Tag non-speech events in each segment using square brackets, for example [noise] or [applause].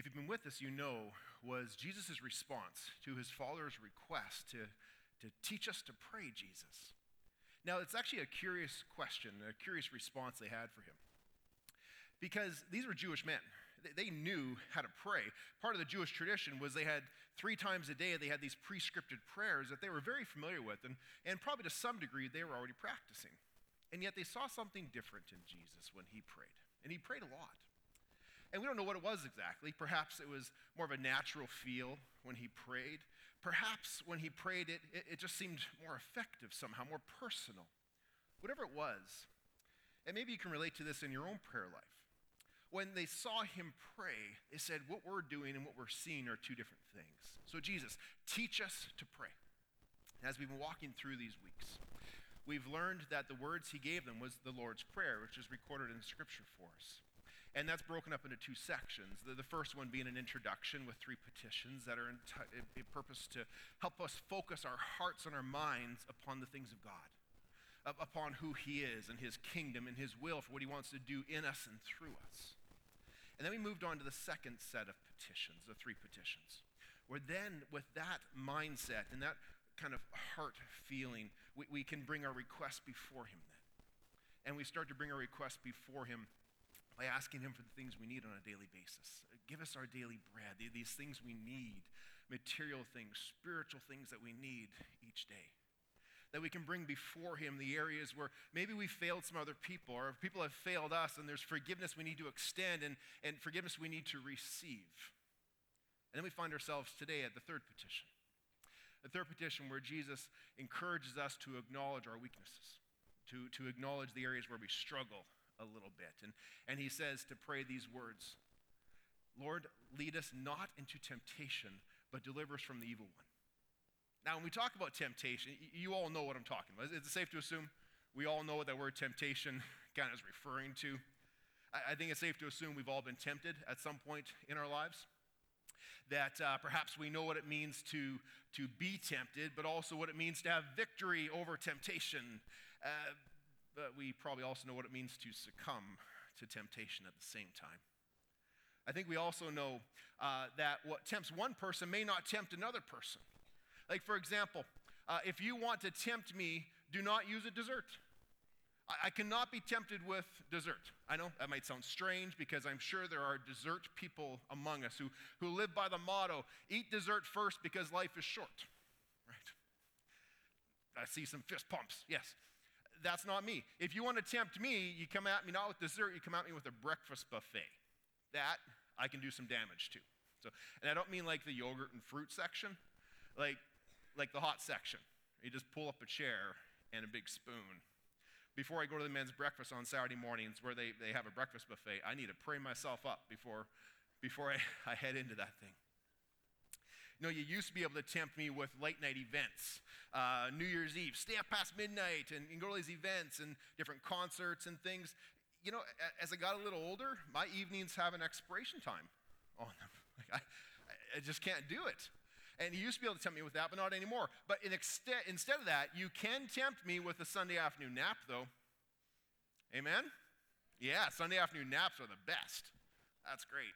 if you've been with us, you know, was Jesus' response to his followers' request to, to teach us to pray Jesus. Now, it's actually a curious question, a curious response they had for him. Because these were Jewish men. They knew how to pray. Part of the Jewish tradition was they had three times a day, they had these prescripted prayers that they were very familiar with, and, and probably to some degree they were already practicing. And yet they saw something different in Jesus when he prayed. And he prayed a lot. And we don't know what it was exactly. Perhaps it was more of a natural feel when he prayed. Perhaps when he prayed, it, it, it, just seemed more effective somehow, more personal. Whatever it was. And maybe you can relate to this in your own prayer life. When they saw him pray, they said, What we're doing and what we're seeing are two different things. So, Jesus, teach us to pray. As we've been walking through these weeks, we've learned that the words he gave them was the Lord's Prayer, which is recorded in Scripture for us. And that's broken up into two sections. The, the first one being an introduction with three petitions that are in, t- purpose to help us focus our hearts and our minds upon the things of God, upon who He is and His kingdom and His will for what He wants to do in us and through us. And then we moved on to the second set of petitions, the three petitions, where then, with that mindset and that kind of heart feeling, we, we can bring our request before Him then. And we start to bring our request before Him by asking Him for the things we need on a daily basis. Give us our daily bread, these things we need, material things, spiritual things that we need each day. That we can bring before Him the areas where maybe we failed some other people, or people have failed us, and there's forgiveness we need to extend and, and forgiveness we need to receive. And then we find ourselves today at the third petition. The third petition where Jesus encourages us to acknowledge our weaknesses, to, to acknowledge the areas where we struggle a little bit. And, and he says to pray these words Lord, lead us not into temptation, but deliver us from the evil one. Now, when we talk about temptation, you all know what I'm talking about. Is it safe to assume we all know what that word temptation [laughs] kind of is referring to? I think it's safe to assume we've all been tempted at some point in our lives. That uh, perhaps we know what it means to, to be tempted, but also what it means to have victory over temptation. Uh, but we probably also know what it means to succumb to temptation at the same time. I think we also know uh, that what tempts one person may not tempt another person. Like, for example, uh, if you want to tempt me, do not use a dessert. I, I cannot be tempted with dessert. I know that might sound strange because I'm sure there are dessert people among us who, who live by the motto eat dessert first because life is short. Right? I see some fist pumps, yes that's not me. If you want to tempt me, you come at me not with dessert, you come at me with a breakfast buffet. That I can do some damage to. So, and I don't mean like the yogurt and fruit section, like, like the hot section. You just pull up a chair and a big spoon. Before I go to the men's breakfast on Saturday mornings where they, they have a breakfast buffet, I need to pray myself up before, before I, [laughs] I head into that thing. You know, you used to be able to tempt me with late night events, uh, New Year's Eve, stay up past midnight and, and go to these events and different concerts and things. You know, as I got a little older, my evenings have an expiration time on them. [laughs] Like I, I just can't do it. And you used to be able to tempt me with that, but not anymore. But in instead of that, you can tempt me with a Sunday afternoon nap, though. Amen? Yeah, Sunday afternoon naps are the best. That's great.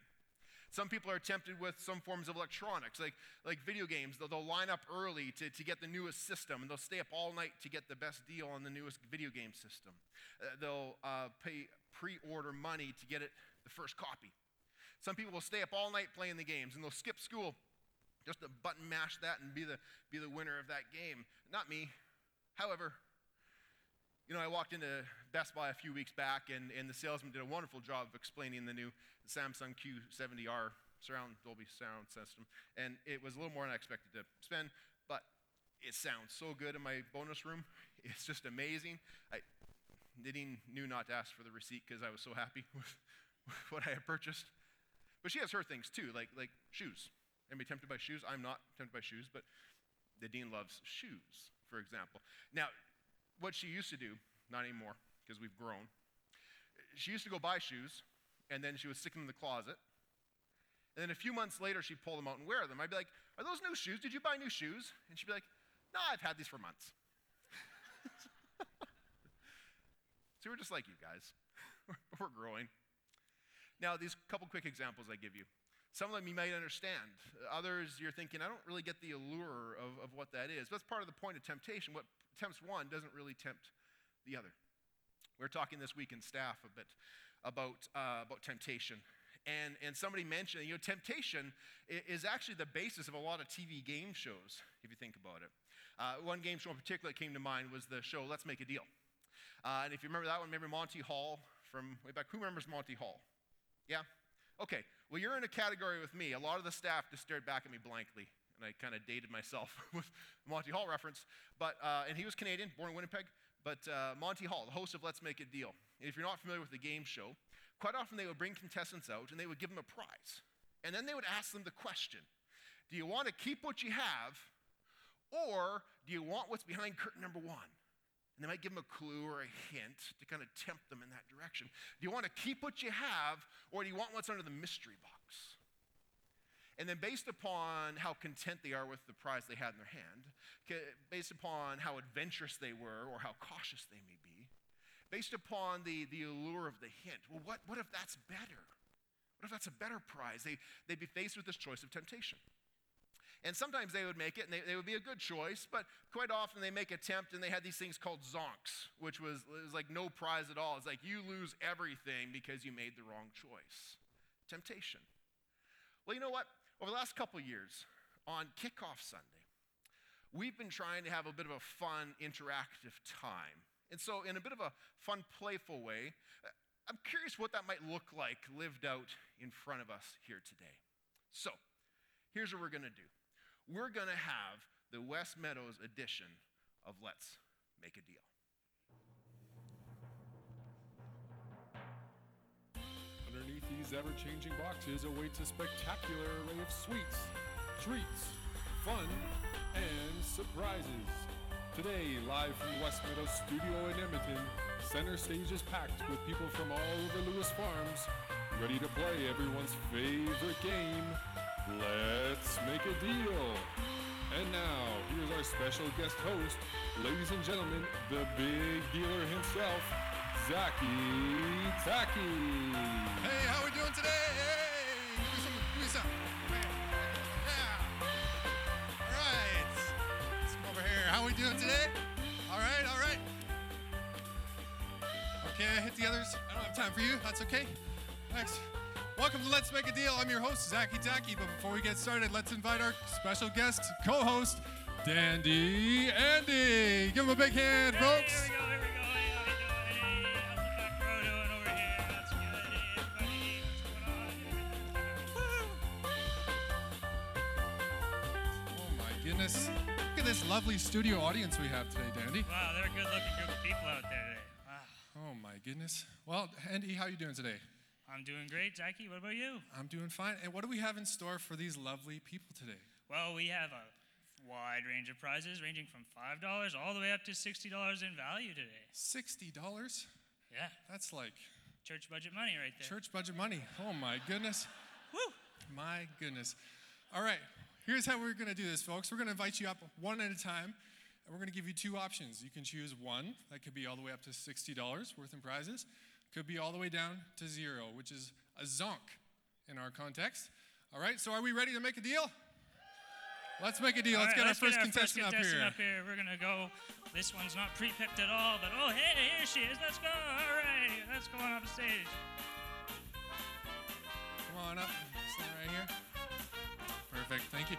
Some people are tempted with some forms of electronics, like, like video games. They'll, they'll line up early to, to get the newest system, and they'll stay up all night to get the best deal on the newest video game system. Uh, they'll uh, pay pre order money to get it the first copy. Some people will stay up all night playing the games, and they'll skip school just to button mash that and be the, be the winner of that game. Not me. However, you know, I walked into Best Buy a few weeks back, and, and the salesman did a wonderful job of explaining the new Samsung Q70R surround Dolby sound system. And it was a little more than I expected to spend, but it sounds so good in my bonus room. [laughs] It's just amazing. I, Nadine knew not to ask for the receipt because I was so happy [laughs] with, with what I had purchased. But she has her things too, like, like shoes. Anybody tempted by shoes? I'm not tempted by shoes, but Nadine loves shoes, for example. Now, what she used to do, not anymore, because we've grown, she used to go buy shoes, and then she would stick them in the closet. And then a few months later, she'd pull them out and wear them. I'd be like, Are those new shoes? Did you buy new shoes? And she'd be like, No, I've had these for months. [laughs] so we're just like you guys. [laughs] we're growing. Now, these couple quick examples I give you Some of them you might understand. Others, you're thinking, I don't really get the allure of, of what that is. But that's part of the point of temptation. What tempts one doesn't really tempt the other. We were talking this week in staff a bit about, uh, about temptation. And, and somebody mentioned, you know, temptation is actually the basis of a lot of TV game shows, if you think about it. Uh, one game show in particular that came to mind was the show Let's Make a Deal. Uh, and if you remember that one, maybe Monty Hall from way back. Who remembers Monty Hall? Yeah? Okay. Well, you're in a category with me. A lot of the staff just stared back at me blankly, and I kind of dated myself [laughs] with Monty Hall reference. But uh, and he was Canadian, born in Winnipeg. But uh, Monty Hall, the host of Let's Make a Deal. And if you're not familiar with the game show, quite often they would bring contestants out and they would give them a prize. And then they would ask them the question Do you want to keep what you have, or do you want what's behind curtain number one? And they might give them a clue or a hint to kind of tempt them in that direction. Do you want to keep what you have, or do you want what's under the mystery box? And then, based upon how content they are with the prize they had in their hand, based upon how adventurous they were or how cautious they may be, based upon the, the allure of the hint, well, what, what if that's better? What if that's a better prize? They, they'd be faced with this choice of temptation. And sometimes they would make it and they, they would be a good choice, but quite often they make attempt and they had these things called zonks, which was, was like no prize at all. It's like you lose everything because you made the wrong choice. Temptation. Well, you know what? Over the last couple years, on kickoff Sunday, we've been trying to have a bit of a fun, interactive time. And so, in a bit of a fun, playful way, uh, I'm curious what that might look like lived out in front of us here today. So, here's what we're going to do we're going to have the West Meadows edition of Let's Make a Deal. These ever changing boxes awaits a spectacular array of sweets, treats, fun, and surprises. Today, live from West Meadows Studio in Edmonton, center stage is packed with people from all over Lewis Farms, ready to play everyone's favorite game, Let's make a deal. And now, here's our special guest host, ladies and gentlemen, the big dealer himself, Zaki Taki. Hey, how we doing today? Hey, give me some, give me some. Yeah. All right. Let's come over here. How we doing today? All right, all right. Okay, I hit the others. I don't have time for you. That's okay. Thanks. Welcome to Let's Make a Deal. I'm your host, Zachy Tacky. But before we get started, let's invite our special guest, co host, Dandy Andy. Give him a big hand, Hey, folks. Lovely studio audience we have today, Dandy. Wow, they're a good-looking group of people out there today. Wow. Oh my goodness. Well, Andy, how are you doing today? I'm doing great, Jackie. What about you? I'm doing fine. And what do we have in store for these lovely people today? Well, we have a wide range of prizes ranging from $5 all the way up to $60 in value today. $60? Yeah, That's like church budget money right there. church budget money. Oh my goodness. Woo! My goodness. All right, here's how we're going to do this, folks. We're going to invite you up one at a time, and we're going to give you two options. You can choose one, that could be all the way up to $60 worth in prizes, could be all the way down to zero, which is a zonk in our context. All right, so are we ready to make a deal? Let's make a deal. All let's right, get our let's first get our contestant, first contestant up here. up here. We're gonna go. This one's not pre-picked at all, but oh hey, here she is. Let's go. All right, let's go on up the stage. Come on up. Stand right here. Perfect. Thank you.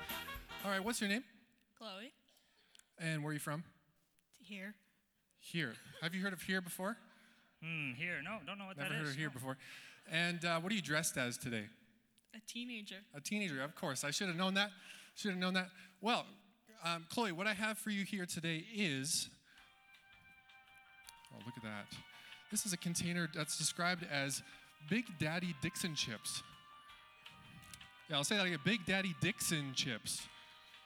All right, what's your name? Chloe, And where are you from? here. Here. Have you heard of here before? Hmm. Here, no, don't know what that is. Never heard of here no. before. And uh, what are you dressed as today? A teenager. A teenager, of course. I should have known that. Should have known that. Well, um, Chloe, what I have for you here today is. Oh, look at that. This is a container that's described as Big Daddy Dixon chips. Yeah, I'll say that again Big Daddy Dixon chips.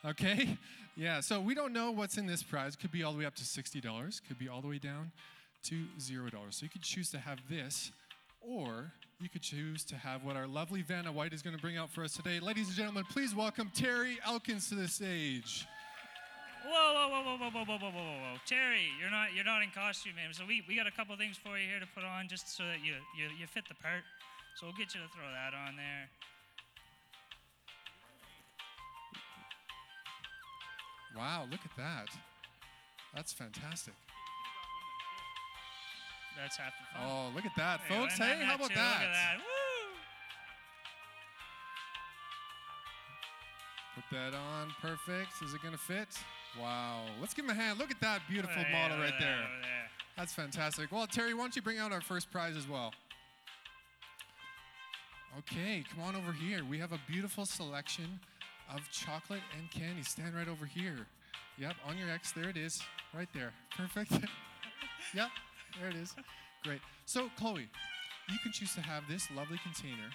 Okay? [laughs] Yeah, so we don't know what's in this prize. Could be all the way up to $60, could be all the way down to $0. So you could choose to have this, or you could choose to have what our lovely Vanna White is going to bring out for us today. Ladies and gentlemen, please welcome Terry Elkins to the stage. Whoa, whoa, whoa, whoa, whoa, whoa, whoa, whoa, whoa, whoa, Terry, you're not you're not in costume, man. So we, we got a couple things for you here to put on just so that you, you you fit the part. So we'll get you to throw that on there. Wow, look at that. That's fantastic. That's half the fun. Oh, look at that, go, folks. Hey, how about too. that? Look at that. Woo! Put that on. Perfect. Is it going to fit? Wow. Let's give him a hand. Look at that beautiful model right there. there. That's fantastic. Well, Terry, why don't you bring out our first prize as well? Okay, come on over here. We have a beautiful selection of chocolate and candy. Stand right over here. Yep, on your X. There it is. Right there. Perfect. [laughs] yep, there it is. Great. So, Chloe, you can choose to have this lovely container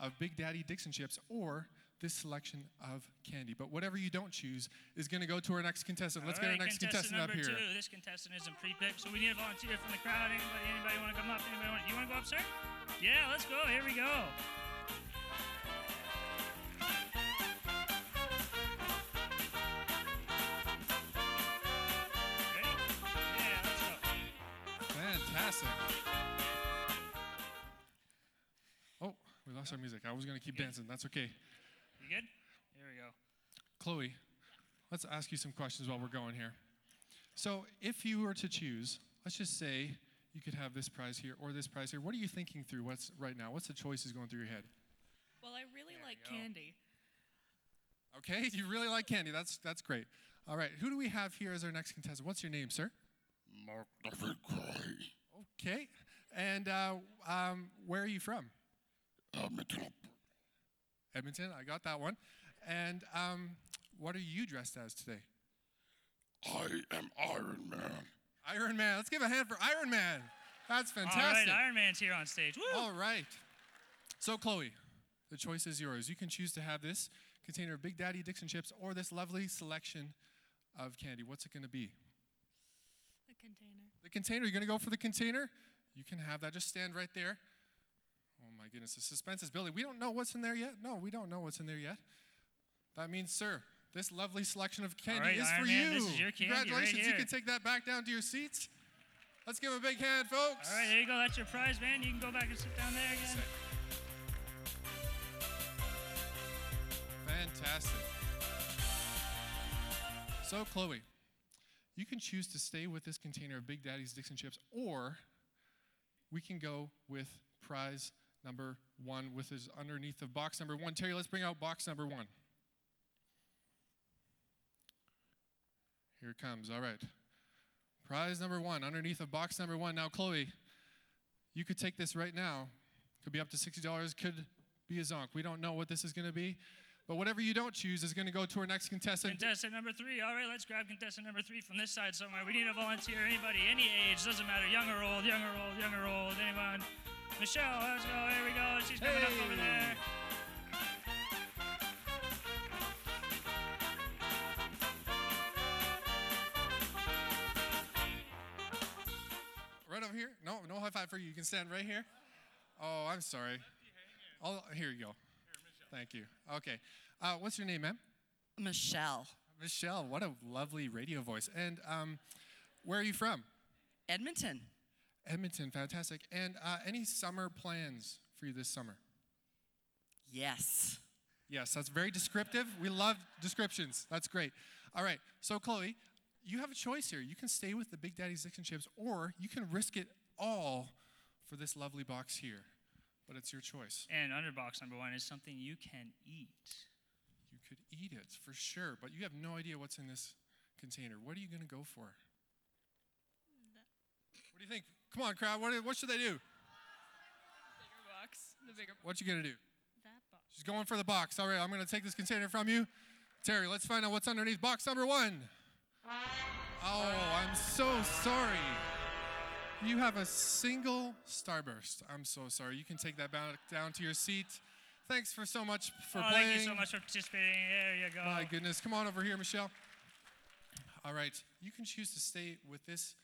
of Big Daddy Dixon chips or this selection of candy. But whatever you don't choose is going to go to our next contestant. Let's All get right, our next contestant contestant up here. Two. This contestant isn't pre-picked, so we need a volunteer from the crowd. Anybody, anybody want to come up? Anybody want? You want to go up, sir? Yeah, let's go. Here we go. Fantastic. Oh, we lost our music. I was going to keep dancing. That's okay. You good? Here we go. Chloe, let's ask you some questions while we're going here. So, if you were to choose, let's just say you could have this prize here or this prize here. What are you thinking through? What's right now? What's the choices going through your head? Well, I really like candy. Okay, [laughs] you really like candy. That's that's great. All right, who do we have here as our next contestant? What's your name, sir? Mark David Cray, Okay, and uh, um, where are you from? Edmonton. Edmonton. I got that one. And um, what are you dressed as today? I am Iron Man. Iron Man. Let's give a hand for Iron Man. That's fantastic. All right. Iron Man's here on stage. Woo! All right. So, Chloe, the choice is yours. You can choose to have this container of Big Daddy Dixon chips or this lovely selection of candy. What's it going to be? The container. You're going to go for the container? You can have that. Just stand right there. Oh, my goodness. The suspense is building. We don't know what's in there yet. No, we don't know what's in there yet. That means, sir, this lovely selection of candy right, is Iron for Man, you. is candy right Congratulations. you can take that back down to your seats. Let's give a big hand, folks. All right, there you go. That's your prize, man. You can go back and sit down there again. Fantastic. So, Chloe, you can choose to stay with this container of Big Daddy's Dixon chips, or we can go with prize number one, with is underneath of box number one. Terry, let's bring out box number one. Here it comes. All right. Prize number one, underneath of box number one. Now, Chloe, you could take this right now. Could be up to $60, could be a zonk. We don't know what this is going to be. But whatever you don't choose is going to go to our next contestant. Contestant number three. All right, let's grab contestant number three from this side somewhere. We need a volunteer. Anybody, any age, doesn't matter. Young or old, young or old, young or old. Anyone? Michelle, let's go. Here we go. She's coming up over there. Right over here? No, no high five for you. You can stand right here. Oh, I'm sorry. Oh, here you go. Thank you. Okay. Uh, what's your name, ma'am? Michelle. Michelle. What a lovely radio voice. And um, where are you from? Edmonton. Edmonton. Fantastic. And uh, any summer plans for you this summer? Yes. Yes, that's very descriptive. We love descriptions. That's great. All right. So, Chloe, you have a choice here. You can stay with the Big Daddy's Dixon chips, or you can risk it all for this lovely box here. But it's your choice. And under box number one is something you can eat. You could eat it for sure, but you have no idea what's in this container. What are you going to go for? What do you think? Come on, crowd. What, what should they do? Bigger box. The bigger What you going to do? that box. She's going for the box. All right, I'm going to take this container from you. Terry, let's find out what's underneath box number one. Oh, I'm so sorry. You have a single starburst. I'm so sorry. You can take that back down to your seat. Thanks for so much for oh, playing. thank you so much for participating. There you go. My goodness. Come on over here, Michelle. All right. You can choose to stay with this.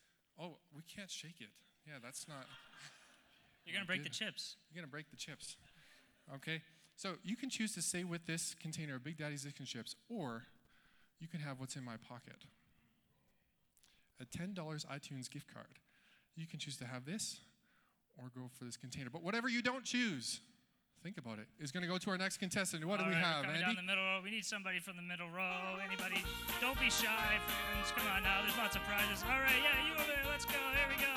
Oh, we can't shake it. Yeah, that's not. You're gonna break the chips. You're going to break the chips. Okay? So you can choose to stay with this container of Big Daddy's Dixon chips, or you can have what's in my pocket a $10 iTunes gift card. You can choose to have this or go for this container. But whatever you don't choose, think about it, is going to go to our next contestant. What do we right, have, coming Andy? down the middle row. We need somebody from the middle row. Anybody? Don't be shy, friends. Come on now. There's lots of prizes. All right, yeah, you over there. Let's go. There we go.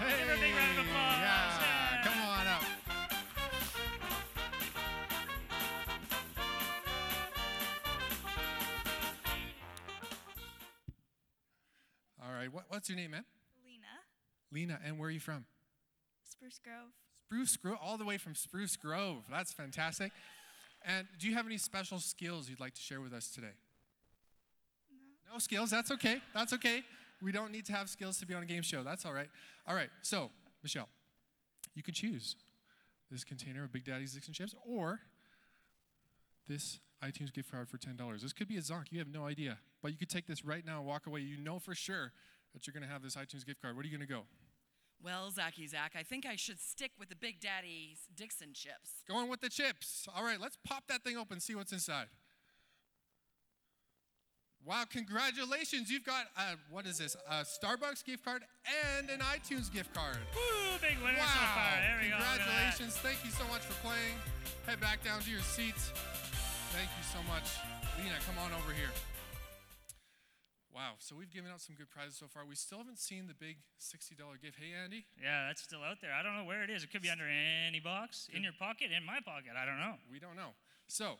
Hey, Give a big round of applause. Yeah, Yeah. come on up. All right, what, what's your name, man? Lena, and where are you from? Spruce Grove. Spruce Grove, all the way from Spruce Grove. That's fantastic. And do you have any special skills you'd like to share with us today? No. No skills? That's okay. That's okay. We don't need to have skills to be on a game show. That's all right. All right. So, Michelle, you can choose this container of Big Daddy's Dixon chips or this iTunes gift card for $10. This could be a zonk. You have no idea. But you could take this right now and walk away. You know for sure that you're going to have this iTunes gift card. Where are you going to go? Well, Zachy Zach, I think I should stick with the Big Daddy's Dixon chips. Going with the chips. All right, let's pop that thing open, see what's inside. Wow, congratulations. You've got, uh, what is this? A Starbucks gift card and an iTunes gift card. Woo, big winner so Wow, far. There we go. Look at that. congratulations. Thank you so much for playing. Head back down to your seats. Thank you so much. Lena, come on over here. Wow, so we've given out some good prizes so far. We still haven't seen the big $60 gift. Hey, Andy? Yeah, that's still out there. I don't know where it is. It could be under any box, in your pocket, in my pocket. I don't know. We don't know. So,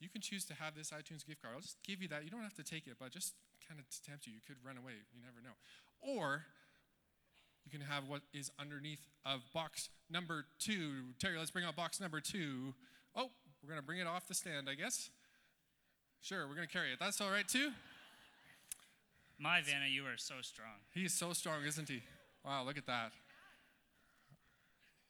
you can choose to have this iTunes gift card. I'll just give you that. You don't have to take it, but just kind of to tempt you. You could run away. You never know. Or you can have what is underneath of box number two. Terry, let's bring out box number two. Oh, we're going to bring it off the stand, I guess. Sure, we're going to carry it. That's all right, too? My Vanna, you are so strong. He's so strong, isn't he? Wow, look at that.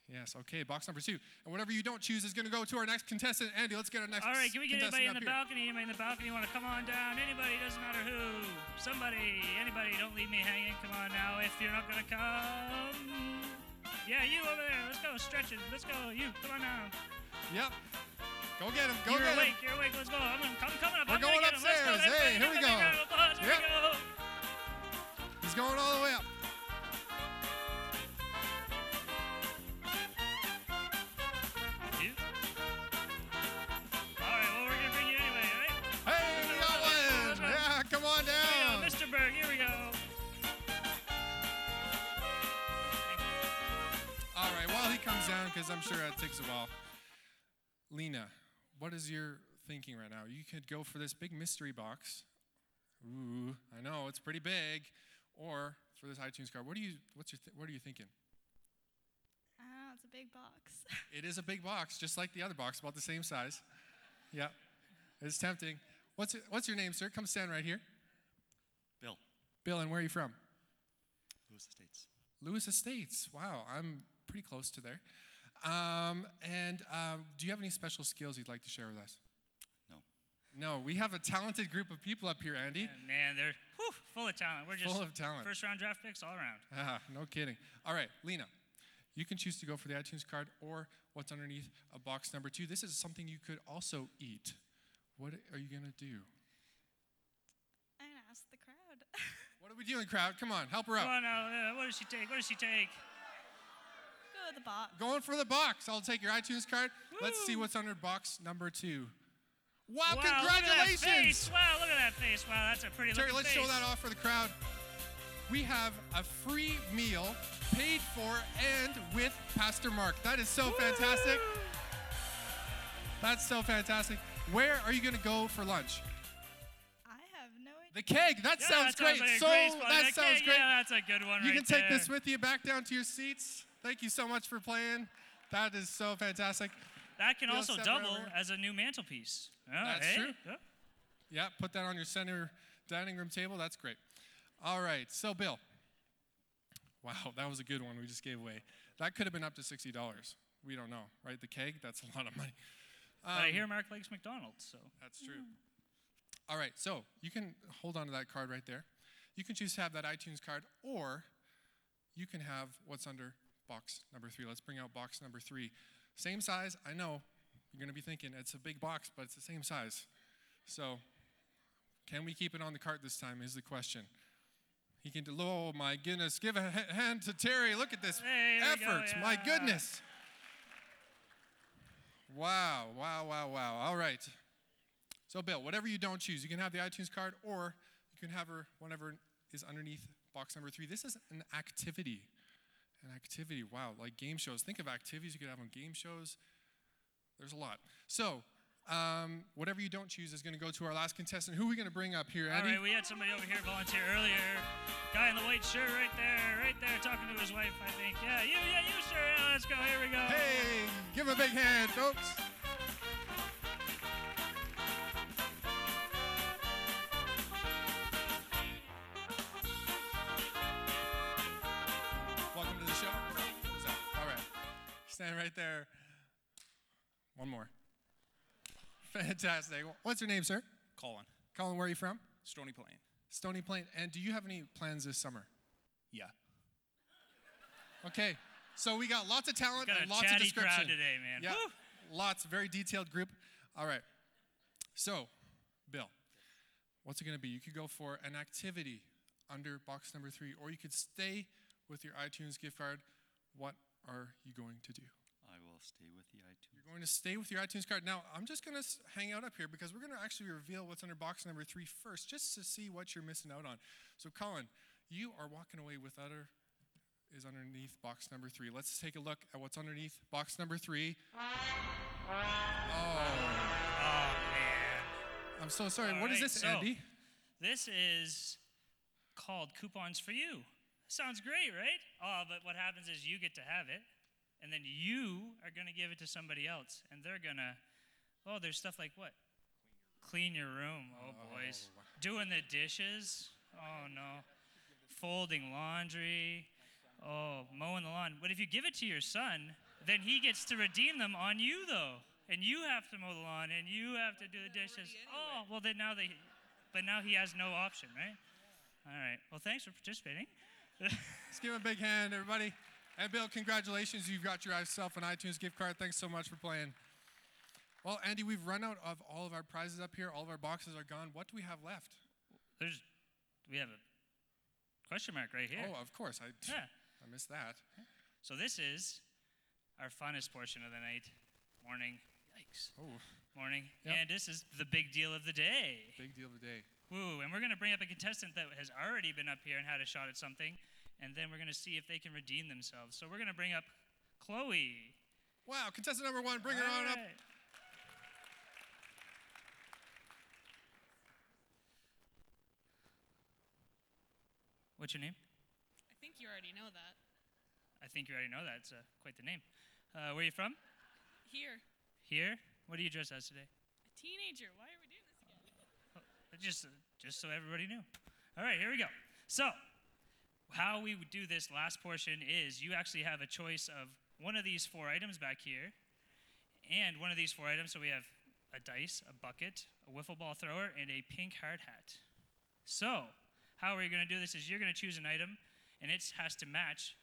Yes, okay, box number two. And whatever you don't choose is going to go to our next contestant. Andy, let's get our next All right, can we get anybody in the here. balcony? Anybody in the balcony want to come on down? Anybody, doesn't matter who. Somebody, anybody, don't leave me hanging. Come on now, if you're not going to come. Yeah, you over there. Let's go, stretch it. Let's go, you. Come on now. Yep. Go get him. Go you're get awake. him. You're awake. Let's go. I'm, I'm coming up. We're I'm going. Let's go. Hey, here we give him a big go. round. Here Yep. we go. He's going all the way up. All right. Well, we're gonna bring you anyway, right? Hey, we got one. Yeah, come on down. Mr. Berg. Here we go. All right, while he comes down, because I'm sure that takes a while. Lena, what is your thinking right now? You could go for this big mystery box. Ooh, I know it's pretty big, or for this iTunes card. What do you? What's your? Th- what are you thinking? Ah, it's a big box. [laughs] It is a big box, just like the other box, about the same size. Yeah, it's tempting. What's it, what's your name, sir? Come stand right here. Bill, Bill, and where are you from? Lewis Estates. Lewis Estates. Wow, I'm pretty close to there. Um, and um, do you have any special skills you'd like to share with us? No. No, we have a talented group of people up here, Andy. Man, they're whew, full of talent. We're just Full of talent. first round draft picks all around. [laughs] Ah, no kidding. All right, Lena, you can choose to go for the iTunes card or what's underneath a box number two. This is something you could also eat. What are you going to do? I'm gonna ask the crowd. [laughs] What are we doing, crowd? Come on, help her out. Come out. on now. Uh, what does she take? What does she take? The box. Going for the box. I'll take your iTunes card. Let's see what's under box number two. Wow, wow, Look at that congratulations! face. Wow, look at that face. Wow, that's a pretty Terry, let's face. show that off for the crowd. We have a free meal paid for and with Pastor Mark. That is so fantastic. That's so fantastic. Where are you going to go for lunch? I have no idea. The keg. That Yeah, sounds that great. Like so great that Okay, sounds great. Yeah, that's a good one you right can take there. this with you back down to your seats. Thank you so much for playing. That is so fantastic. That can also double over. as a new mantelpiece. Oh, That's hey? true. Oh. Yeah, put that on your center dining room table. That's great. All right, so Bill. Wow, that was a good one we just gave away. That could have been up to $60. We don't know, right? The keg, that's a lot of money. But I Um, hear Mark likes McDonald's, so. That's true. All right, so you can hold on to that card right there. You can choose to have that iTunes card, or you can have what's under box number three. Let's bring out box number three. Same size, I know. You're going to be thinking it's a big box, but it's the same size. So, can we keep it on the cart this time? Is the question. He can do, oh my goodness, give a hand to Terry. Look at this Hey, we go, effort. My goodness. Wow, wow, wow, wow. All right. So, Bill, whatever you don't choose, you can have the iTunes card or you can have her whatever is underneath box number three. This is an activity. An activity. Wow, like game shows. Think of activities you could have on game shows. There's a lot. So, um, whatever you don't choose is going to go to our last contestant. Who are we going to bring up here, All Andy? right, we had somebody over here volunteer earlier. Guy in the white shirt right there, right there, talking to his wife, I think. Yeah, you, yeah, you, sir. Yeah, let's go. Here we go. Hey, give him a big hand, folks. Stand right there. One more. Fantastic. What's your name, sir? Colin. Colin, where are you from? Stony Plain. Stony Plain. And do you have any plans this summer? Yeah. Okay. So we got lots of talent Got and lots of description. today, man. Yeah. Woo. Lots, very detailed group. All right. So, Bill, what's it going to be? You could go for an activity under box number three, or you could stay with your iTunes gift card. What are you going to do? I will stay with the iTunes. You're going to stay with your iTunes card. Now, I'm just going to hang out up here because we're going to actually reveal what's under box number three first, just to see what you're missing out on. So, Colin, you are walking away with other is underneath box number three. Let's take a look at what's underneath box number three. Oh, Oh, man. I'm so sorry. All what is right, this, so- Andy? This is called Coupons for You. Sounds great, right? Oh, but what happens is you get to have it, and then you are going to give it to somebody else, and they're going to, oh, there's stuff like what? Clean your room. Oh, oh boys. Oh, Doing the dishes. Oh, no. Folding laundry. Oh, mowing the lawn. But if you give it to your son, then he gets to redeem them on you, though. And you have to mow the lawn, and you have to do the dishes. Oh, well, then now they, but now he has no option, right? All right. Well, thanks for participating. Let's give him a big hand, everybody. And Bill, congratulations. You've got yourself an iTunes gift card. Thanks so much for playing. Well, Andy, we've run out of all of our prizes up here. All of our boxes are gone. What do we have left? There's, we have a question mark right here. Oh, of course. I, Yeah. I missed that. So this is our funnest portion of the night, morning. Yikes. Oh, Morning. Yep. And this is the big deal of the day. big deal of the day. Woo, and we're going to bring up a contestant that has already been up here and had a shot at something, and then we're going to see if they can redeem themselves. So we're going to bring up Chloe. Wow, contestant number one, bring her on up. What's your name? I think you already know that. I think you already know that. It's uh, quite the name. Uh, where are you from? Here, Here. What do you dress as today? a teenager. Why are we doing this again? Uh, Just, uh, just so everybody knew. All right, here we go. So, how we would do this last portion is you actually have a choice of one of these four items back here, and one of these four items. So we have a dice, a bucket, a wiffle ball thrower, and a pink hard hat. So, how are you going to do this is you're going to choose an item, and it has to match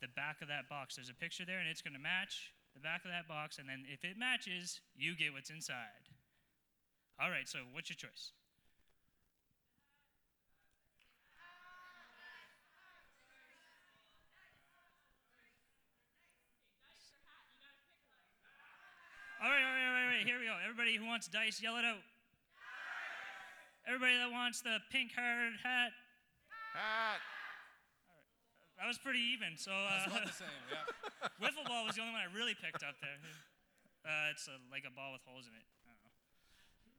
the back of that box. There's a picture there, and it's going to match the back of that box, and then if it matches, you get what's inside. All right, so what's your choice? All right, all right, all right, all right. Here we go. Everybody who wants dice, yell it out. Everybody that wants the pink hard hat. Hat. That was pretty even. So uh, It's about the same, yeah. [laughs] wiffle ball was the only one I really picked up there. Uh, it's a, like a ball with holes in it. I don't know.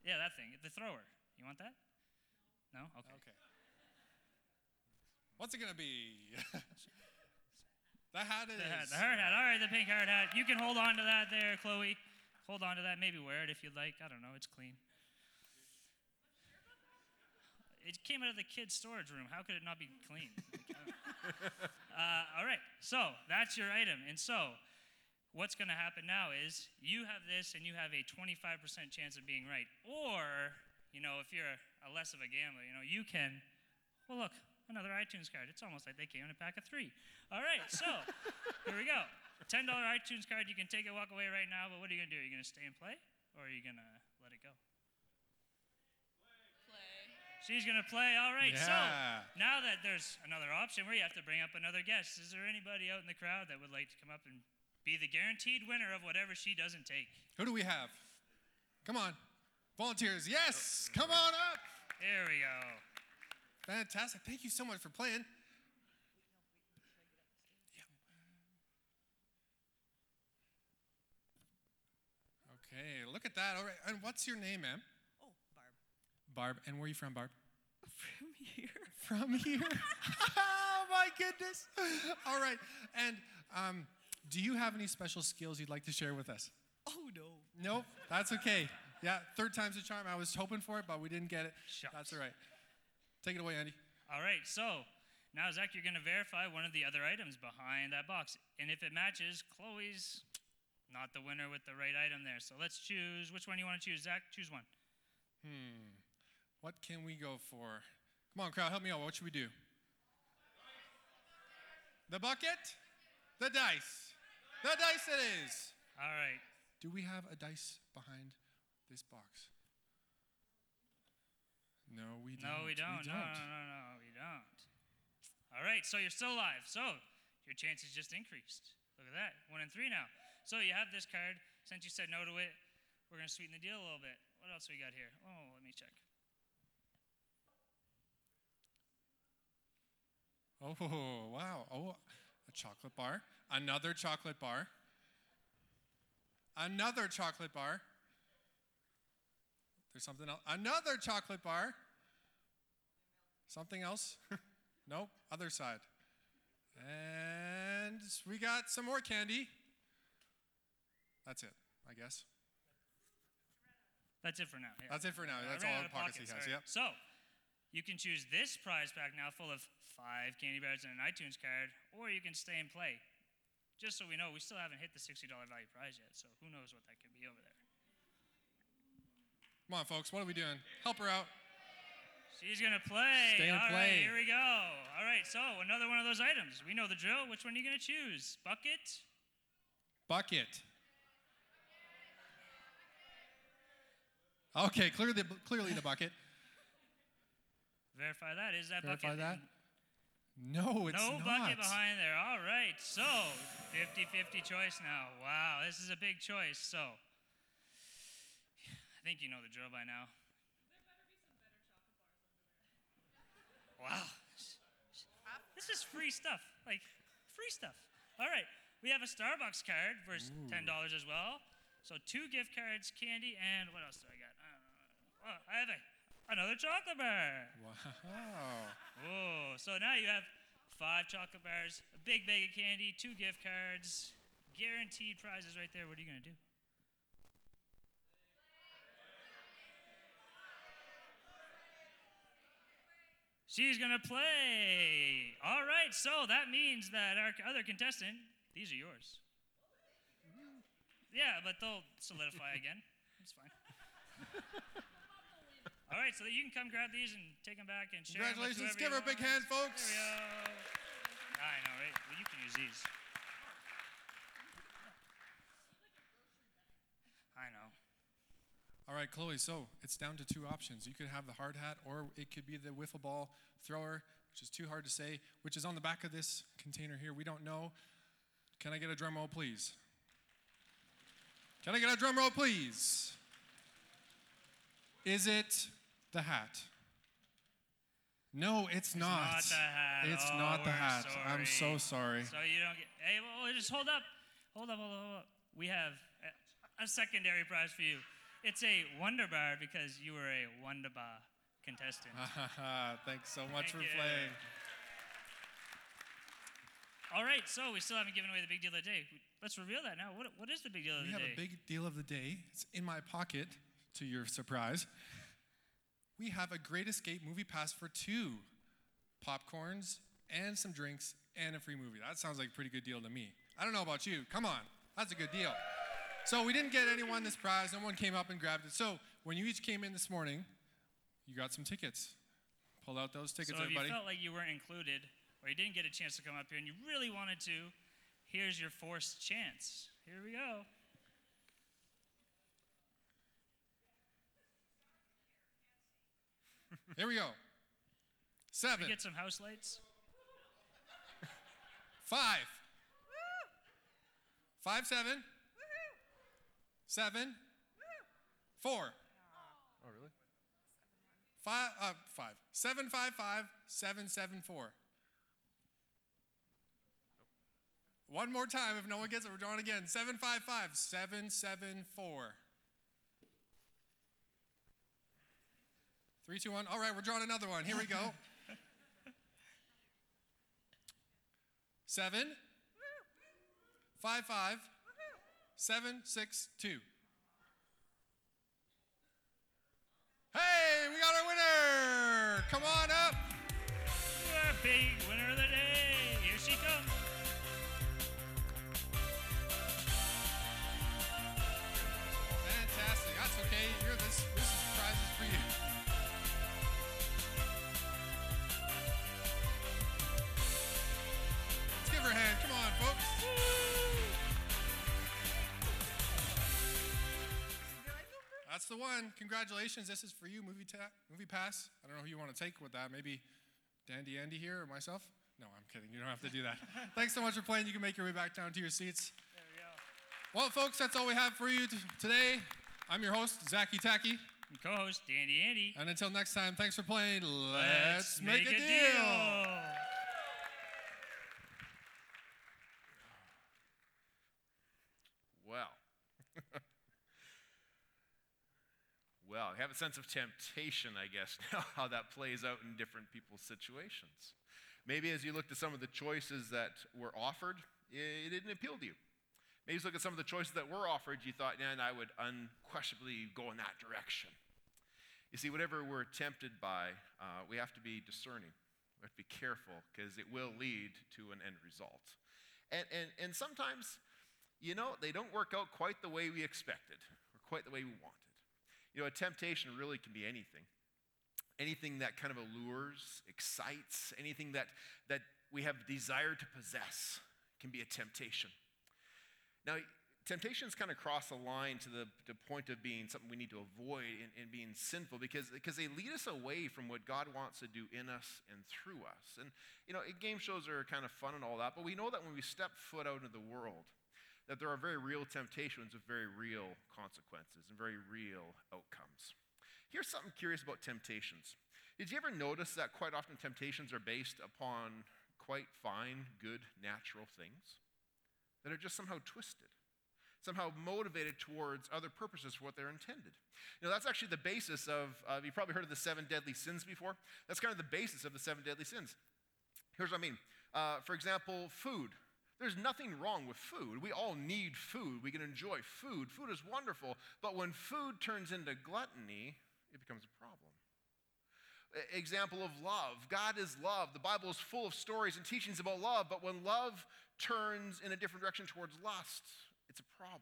Yeah, that thing. The thrower. You want that? No. Okay. Okay. What's it gonna be? [laughs] the hat is. The, hat, the hard hat. All right, the pink hard hat. You can hold on to that there, Chloe. Hold on to that. Maybe wear it if you'd like. I don't know. It's clean. It came out of the kids' storage room. How could it not be clean? [laughs] uh, all right. So that's your item. And so what's going to happen now is you have this and you have a 25% chance of being right. Or, you know, if you're a, a less of a gambler, you know, you can, well, look, another iTunes card. It's almost like they came in a pack of three. All right. So here we go. $10 iTunes card. You can take it, walk away right now. But what are you going to do? Are you going to stay and play? Or are you going to let it go? Play. She's gonna play. All right. So now that there's another option where you have to bring up another guest, is there anybody out in the crowd that would like to come up and be the guaranteed winner of whatever she doesn't take. Who do we have? Come on. Volunteers. Yes. Come on up. There we go. Fantastic. Thank you so much for playing. Okay, look at that. All right. And what's your name, ma'am? Oh, Barb. Barb. And where are you from, Barb? [laughs] From here. From here. [laughs] oh my goodness. All right. And um, do you have any special skills you'd like to share with us? Oh, no. Nope. That's okay. Yeah, third time's a charm. I was hoping for it, but we didn't get it. Shucks. That's all right. Take it away, Andy. All right, so now, Zach, you're going to verify one of the other items behind that box. And if it matches, Chloe's not the winner with the right item there. So let's choose which one you want to choose. Zach, choose one. Hmm. What can we go for? Come on, crowd, help me out. What should we do? The bucket? The dice. The dice it is. All right. Do we have a dice behind this box? No, we don't. No, we don't. No, no, no, no, we don't. All right, so you're still alive. So your chances just increased. Look at that. One in three now. So you have this card. Since you said no to it, we're going to sweeten the deal a little bit. What else we got here? Oh, let me check. Oh, wow. Oh, a chocolate bar. Another chocolate bar. Another chocolate bar. There's something else. Another chocolate bar. Something else? [laughs] nope. Other side. And we got some more candy. That's it, I guess. That's it for now. Here. That's it for now. That's all the of pockets he has. all Yep. So, you can choose this prize pack now full of five candy bars and an iTunes card, or you can stay and play. Just so we know, we still haven't hit the $60 value prize yet, so who knows what that could be over there. Come on, folks. What are we doing? Help her out. She's gonna play. Stay and All play. right, here we go. All right, so another one of those items. We know the drill. Which one are you gonna choose? Bucket? Bucket. Okay, clearly the, clearly the bucket. Verify that. Is that bucket? Verify bucket? that. No, it's no not. bucket behind there. All right, so 50-50 choice now. Wow, this is a big choice. So I think you know the drill by now. There better be some better chocolate bars over there. Wow, this is free stuff. Like free stuff. All right, we have a Starbucks card for ten dollars as well. So two gift cards, candy, and what else do I got? Oh, I have a, another chocolate bar. Wow. [laughs] Oh, so now you have five chocolate bars, a big bag of candy, two gift cards, guaranteed prizes right there. What are you going to do? She's going to play. All right, so that means that our other contestant, these are yours. Yeah, but they'll solidify again. It's fine. [laughs] All right, so you can come grab these and take them back and share Congratulations. Give her a big hand, folks. There we go. I know, right? Well, you can use these. I know. All right, Chloe. So it's down to two options. You could have the hard hat, or it could be the wiffle ball thrower, which is too hard to say. Which is on the back of this container here. We don't know. Can I get a drum roll, please? Can I get a drum roll, please? Is it the hat? No, it's, not. not the hat. It's Oh, not the hat. I'm so sorry. So you don't get. Hey, well, just hold up. Hold up, hold up, hold up. We have a, a secondary prize for you. It's a Wonder Bar because you were a Wonder Bar contestant. [laughs] Thanks so much Thank for you. playing. All right, so we still haven't given away the big deal of the day. Let's reveal that now. What, what is the big deal of We the day? We have a big deal of the day. It's in my pocket, to your surprise. We have a Great Escape movie pass for two popcorns and some drinks and a free movie. That sounds like a pretty good deal to me. I don't know about you. Come on, that's a good deal. So we didn't get anyone this prize. No one came up and grabbed it. So when you each came in this morning, you got some tickets. Pull out those tickets, so if everybody. you felt like you weren't included or you didn't get a chance to come up here and you really wanted to, here's your forced chance. Here we go. Here we go. Seven, We get some house lights. five, Five, seven. Seven. Seven. Four. Oh, really? Five, uh, five. Seven, five, five, seven, seven, four. One more time. If no one gets it, we're drawing again. Seven, five, five, seven, seven, four. Three, two, one. All right, we're drawing another one. Here we go. Seven, five, five, seven, six, two. Hey, we got our winner! Come on up. Our big winner of the That's the one. Congratulations. This is for you, Movie ta- Movie Pass. I don't know who you want to take with that. Maybe Dandy Andy here or myself. No, I'm kidding. You don't have to do that. [laughs] Thanks so much for playing. You can make your way back down to your seats. There we go. Well, folks, that's all we have for you t- today. I'm your host, Zachy Tacky. And co-host Dandy Andy. And until next time, thanks for playing. Let's, make, a, deal. Well. [laughs] well, I have a sense of temptation, I guess, [laughs] now, how that plays out in different people's situations. Maybe as you looked at some of the choices that were offered, it didn't appeal to you. Maybe you look at some of the choices that were offered, you thought, man, I would unquestionably go in that direction. You see, whatever we're tempted by, uh, we have to be discerning. We have to be careful because it will lead to an end result. And, and, and sometimes, you know, they don't work out quite the way we expected or quite the way we wanted. You know, a temptation really can be anything. Anything that kind of allures, excites, anything that, that we have desire to possess can be a temptation. Now, temptations kind of cross a line to the, the point of being something we need to avoid and, and being sinful because, because they lead us away from what God wants to do in us and through us. And, you know, game shows are kind of fun and all that, but we know that when we step foot out into the world, that there are very real temptations with very real consequences and very real outcomes. Here's something curious about temptations. Did you ever notice that quite often temptations are based upon quite fine, good, natural things that are just somehow twisted, somehow motivated towards other purposes for what they're intended? You know, that's actually the basis of, uh, you've probably heard of the seven deadly sins before. That's kind of the basis of the seven deadly sins. Here's what I mean. Uh, for example, food. There's nothing wrong with food. We all need food. We can enjoy food. Food is wonderful. But when food turns into gluttony, it becomes a problem. Example of love. God is love. The Bible is full of stories and teachings about love, but when love turns in a different direction towards lust, it's a problem.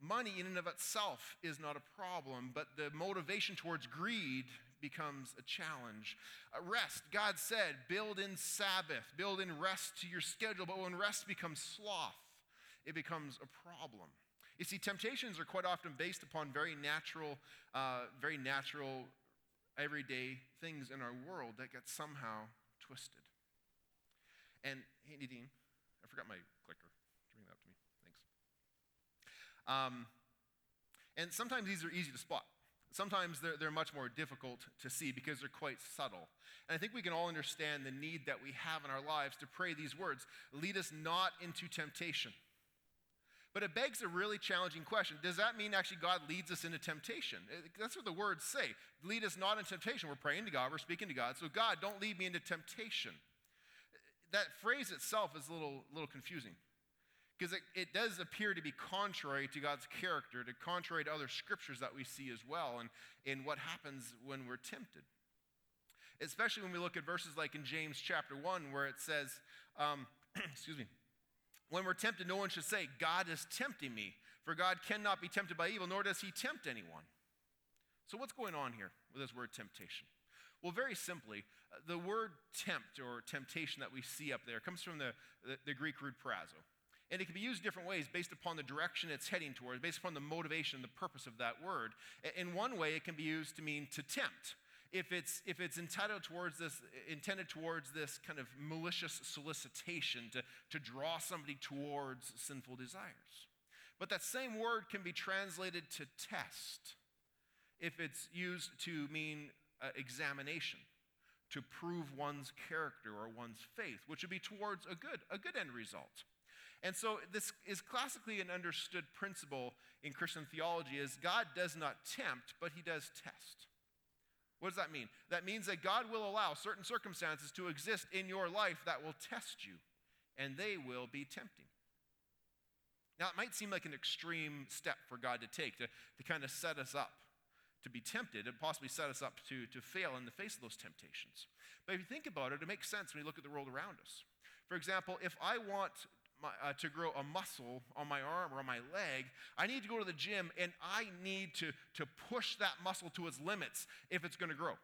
Money in and of itself is not a problem, but the motivation towards greed becomes a challenge. Uh, rest, God said, build in Sabbath, build in rest to your schedule, but when rest becomes sloth, it becomes a problem. You see, temptations are quite often based upon very natural, uh, very natural, everyday things in our world that get somehow twisted. And hey, Nadine, I forgot my clicker. Bring that up to me. Thanks. Um, and sometimes these are easy to spot. Sometimes they're, they're much more difficult to see because they're quite subtle. And I think we can all understand the need that we have in our lives to pray these words lead us not into temptation. But it begs a really challenging question. Does that mean actually God leads us into temptation? Uh, That's what the words say. Lead us not into temptation. We're praying to God, we're speaking to God. So, God, don't lead me into temptation. That phrase itself is a little, little confusing because it, it does appear to be contrary to God's character, to contrary to other scriptures that we see as well, and in what happens when we're tempted. Especially when we look at verses like in James chapter 1, where it says, um, [clears throat] excuse me, when we're tempted, no one should say, God is tempting me, for God cannot be tempted by evil, nor does he tempt anyone. So, what's going on here with this word temptation? Well, very simply, uh, the word tempt or temptation that we see up there comes from the, the, the Greek root peirazo. And it can be used different ways based upon the direction it's heading towards, based upon the motivation, the purpose of that word. In one way, it can be used to mean to tempt. if it's if it's entitled towards this intended towards this kind of malicious solicitation to, to draw somebody towards sinful desires. But that same word can be translated to test if it's used to mean uh, examination, to prove one's character or one's faith, which would be towards a good, a good end result. And so this is classically an understood principle in Christian theology is God does not tempt, but he does test. What does that mean? That means that God will allow certain circumstances to exist in your life that will test you, and they will be tempting. Now, it might seem like an extreme step for God to take to, to kind of set us up to be tempted and possibly set us up to, to fail in the face of those temptations. But if you think about it, it makes sense when you look at the world around us. For example, if I want my, uh, to grow a muscle on my arm or on my leg, I need to go to the gym and I need to, to push that muscle to its limits if it's going to grow.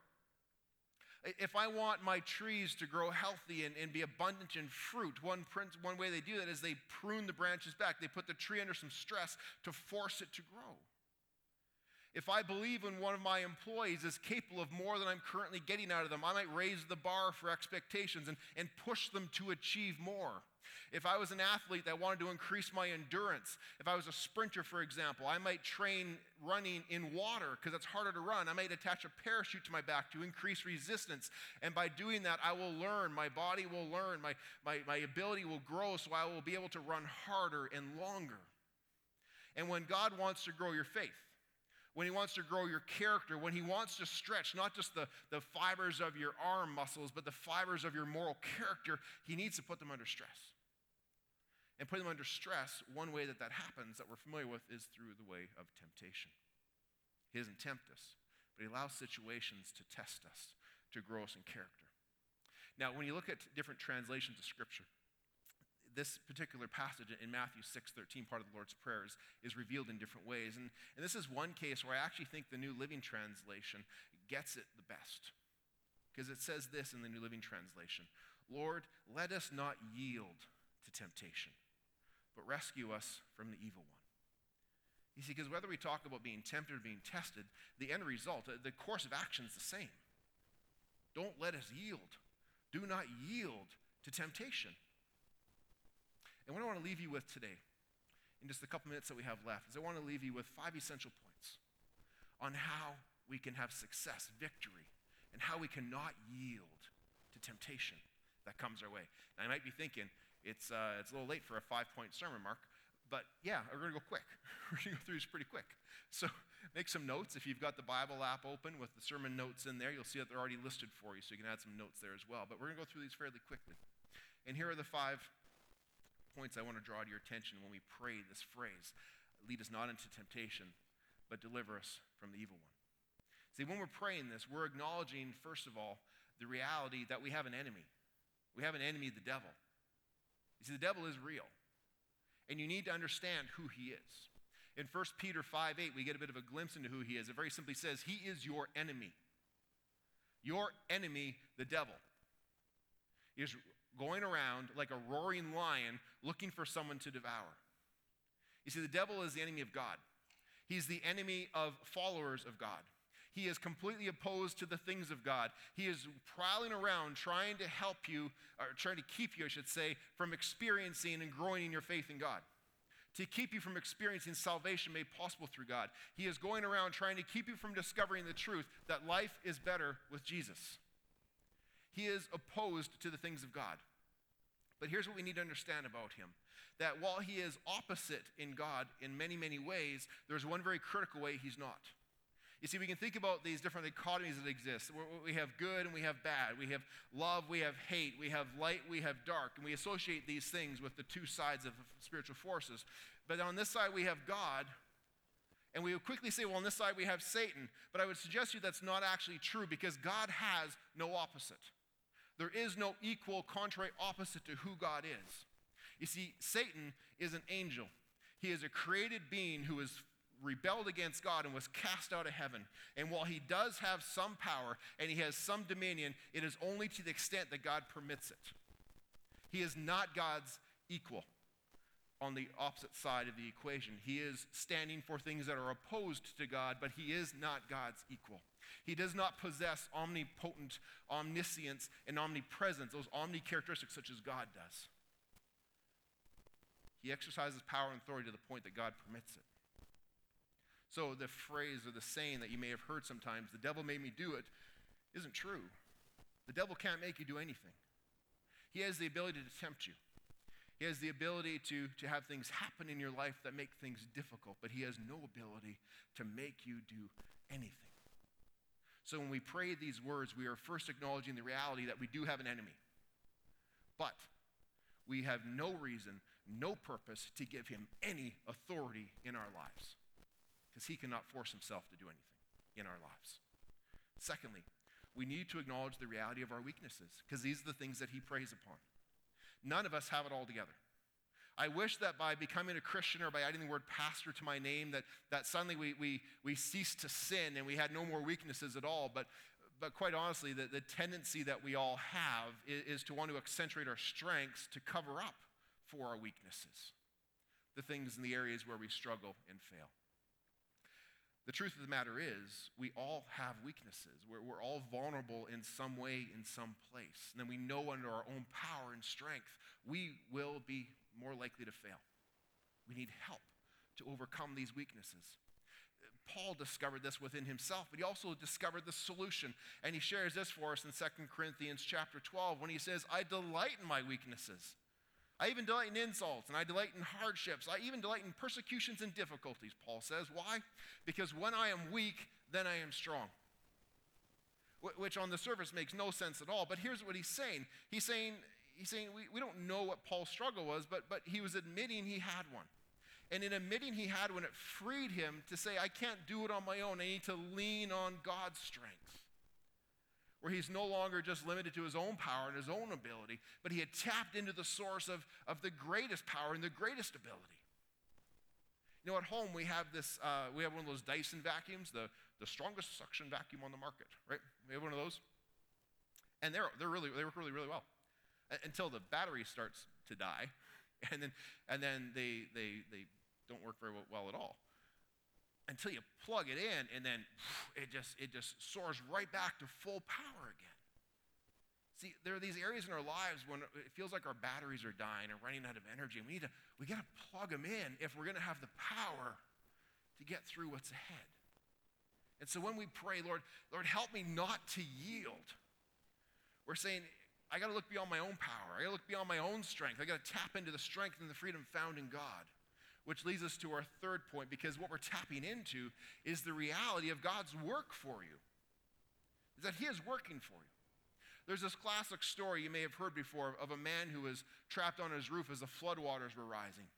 If I want my trees to grow healthy and, and be abundant in fruit, one, one way they do that is they prune the branches back. They put the tree under some stress to force it to grow. If I believe in one of my employees is capable of more than I'm currently getting out of them, I might raise the bar for expectations and, and push them to achieve more. If I was an athlete that wanted to increase my endurance, if I was a sprinter, for example, I might train running in water because it's harder to run. I might attach a parachute to my back to increase resistance. And by doing that, I will learn, my body will learn, my, my, my ability will grow, so I will be able to run harder and longer. And when God wants to grow your faith, when He wants to grow your character, when He wants to stretch not just the, the fibers of your arm muscles, but the fibers of your moral character, He needs to put them under stress. And putting them under stress, one way that that happens that we're familiar with is through the way of temptation. He doesn't tempt us, but he allows situations to test us, to grow us in character. Now, when you look at different translations of Scripture, this particular passage in Matthew 6:13, part of the Lord's prayers, is revealed in different ways. And, and this is one case where I actually think the New Living Translation gets it the best. Because it says this in the New Living Translation Lord, let us not yield to temptation but rescue us from the evil one. You see, because whether we talk about being tempted or being tested, the end result, uh, the course of action is the same. Don't let us yield. Do not yield to temptation. And what I want to leave you with today, in just a couple minutes that we have left, is I want to leave you with five essential points on how we can have success, victory, and how we cannot yield to temptation that comes our way. Now, I might be thinking, it's, uh, it's a little late for a five point sermon, Mark. But yeah, we're going to go quick. [laughs] we're going to go through this pretty quick. So make some notes. If you've got the Bible app open with the sermon notes in there, you'll see that they're already listed for you, so you can add some notes there as well. But we're going to go through these fairly quickly. And here are the five points I want to draw to your attention when we pray this phrase lead us not into temptation, but deliver us from the evil one. See, when we're praying this, we're acknowledging, first of all, the reality that we have an enemy. We have an enemy, the devil. You see, the devil is real. And you need to understand who he is. In 1 Peter 5 8, we get a bit of a glimpse into who he is. It very simply says, He is your enemy. Your enemy, the devil, is going around like a roaring lion looking for someone to devour. You see, the devil is the enemy of God, he's the enemy of followers of God. He is completely opposed to the things of God. He is prowling around trying to help you, or trying to keep you, I should say, from experiencing and growing in your faith in God. To keep you from experiencing salvation made possible through God. He is going around trying to keep you from discovering the truth that life is better with Jesus. He is opposed to the things of God. But here's what we need to understand about him that while he is opposite in God in many, many ways, there's one very critical way he's not. You see, we can think about these different dichotomies that exist. We have good and we have bad. We have love, we have hate. We have light, we have dark. And we associate these things with the two sides of spiritual forces. But on this side, we have God. And we would quickly say, well, on this side, we have Satan. But I would suggest to you that's not actually true because God has no opposite. There is no equal, contrary opposite to who God is. You see, Satan is an angel. He is a created being who is rebelled against God and was cast out of heaven. And while he does have some power and he has some dominion, it is only to the extent that God permits it. He is not God's equal on the opposite side of the equation. He is standing for things that are opposed to God, but he is not God's equal. He does not possess omnipotent omniscience and omnipresence, those omni characteristics such as God does. He exercises power and authority to the point that God permits it. So the phrase or the saying that you may have heard sometimes, the devil made me do it, isn't true. The devil can't make you do anything. He has the ability to tempt you. He has the ability to, to have things happen in your life that make things difficult, but he has no ability to make you do anything. So when we pray these words, we are first acknowledging the reality that we do have an enemy. But we have no reason, no purpose to give him any authority in our lives because he cannot force himself to do anything in our lives. Secondly, we need to acknowledge the reality of our weaknesses because these are the things that he preys upon. None of us have it all together. I wish that by becoming a Christian or by adding the word pastor to my name, that, that suddenly we, we, we ceased to sin and we had no more weaknesses at all. But, but quite honestly, the, the tendency that we all have is, is to want to accentuate our strengths to cover up for our weaknesses, the things in the areas where we struggle and fail. The truth of the matter is, we all have weaknesses. We're, we're all vulnerable in some way, in some place. And then we know under our own power and strength, we will be more likely to fail. We need help to overcome these weaknesses. Paul discovered this within himself, but he also discovered the solution. And he shares this for us in 2 Corinthians chapter 12 when he says, I delight in my weaknesses. I even delight in insults and I delight in hardships. I even delight in persecutions and difficulties, Paul says. Why? Because when I am weak, then I am strong. Which on the surface makes no sense at all. But here's what he's saying He's saying, he's saying we, we don't know what Paul's struggle was, but, but he was admitting he had one. And in admitting he had one, it freed him to say, I can't do it on my own. I need to lean on God's strength where he's no longer just limited to his own power and his own ability, but he had tapped into the source of, of the greatest power and the greatest ability. You know, at home we have this, uh, we have one of those Dyson vacuums, the, the strongest suction vacuum on the market, right? We have one of those. And they're, they're really, they work really, really well until the battery starts to die. [laughs] And then, and then they, they, they don't work very well at all until you plug it in and then it just it just soars right back to full power again. See there are these areas in our lives when it feels like our batteries are dying and running out of energy and we need to we got to plug them in if we're going to have the power to get through what's ahead. And so when we pray lord lord help me not to yield we're saying i got to look beyond my own power. I got to look beyond my own strength. I got to tap into the strength and the freedom found in god which leads us to our third point because what we're tapping into is the reality of God's work for you. Is that He is working for you. There's this classic story you may have heard before of a man who was trapped on his roof as the floodwaters were rising.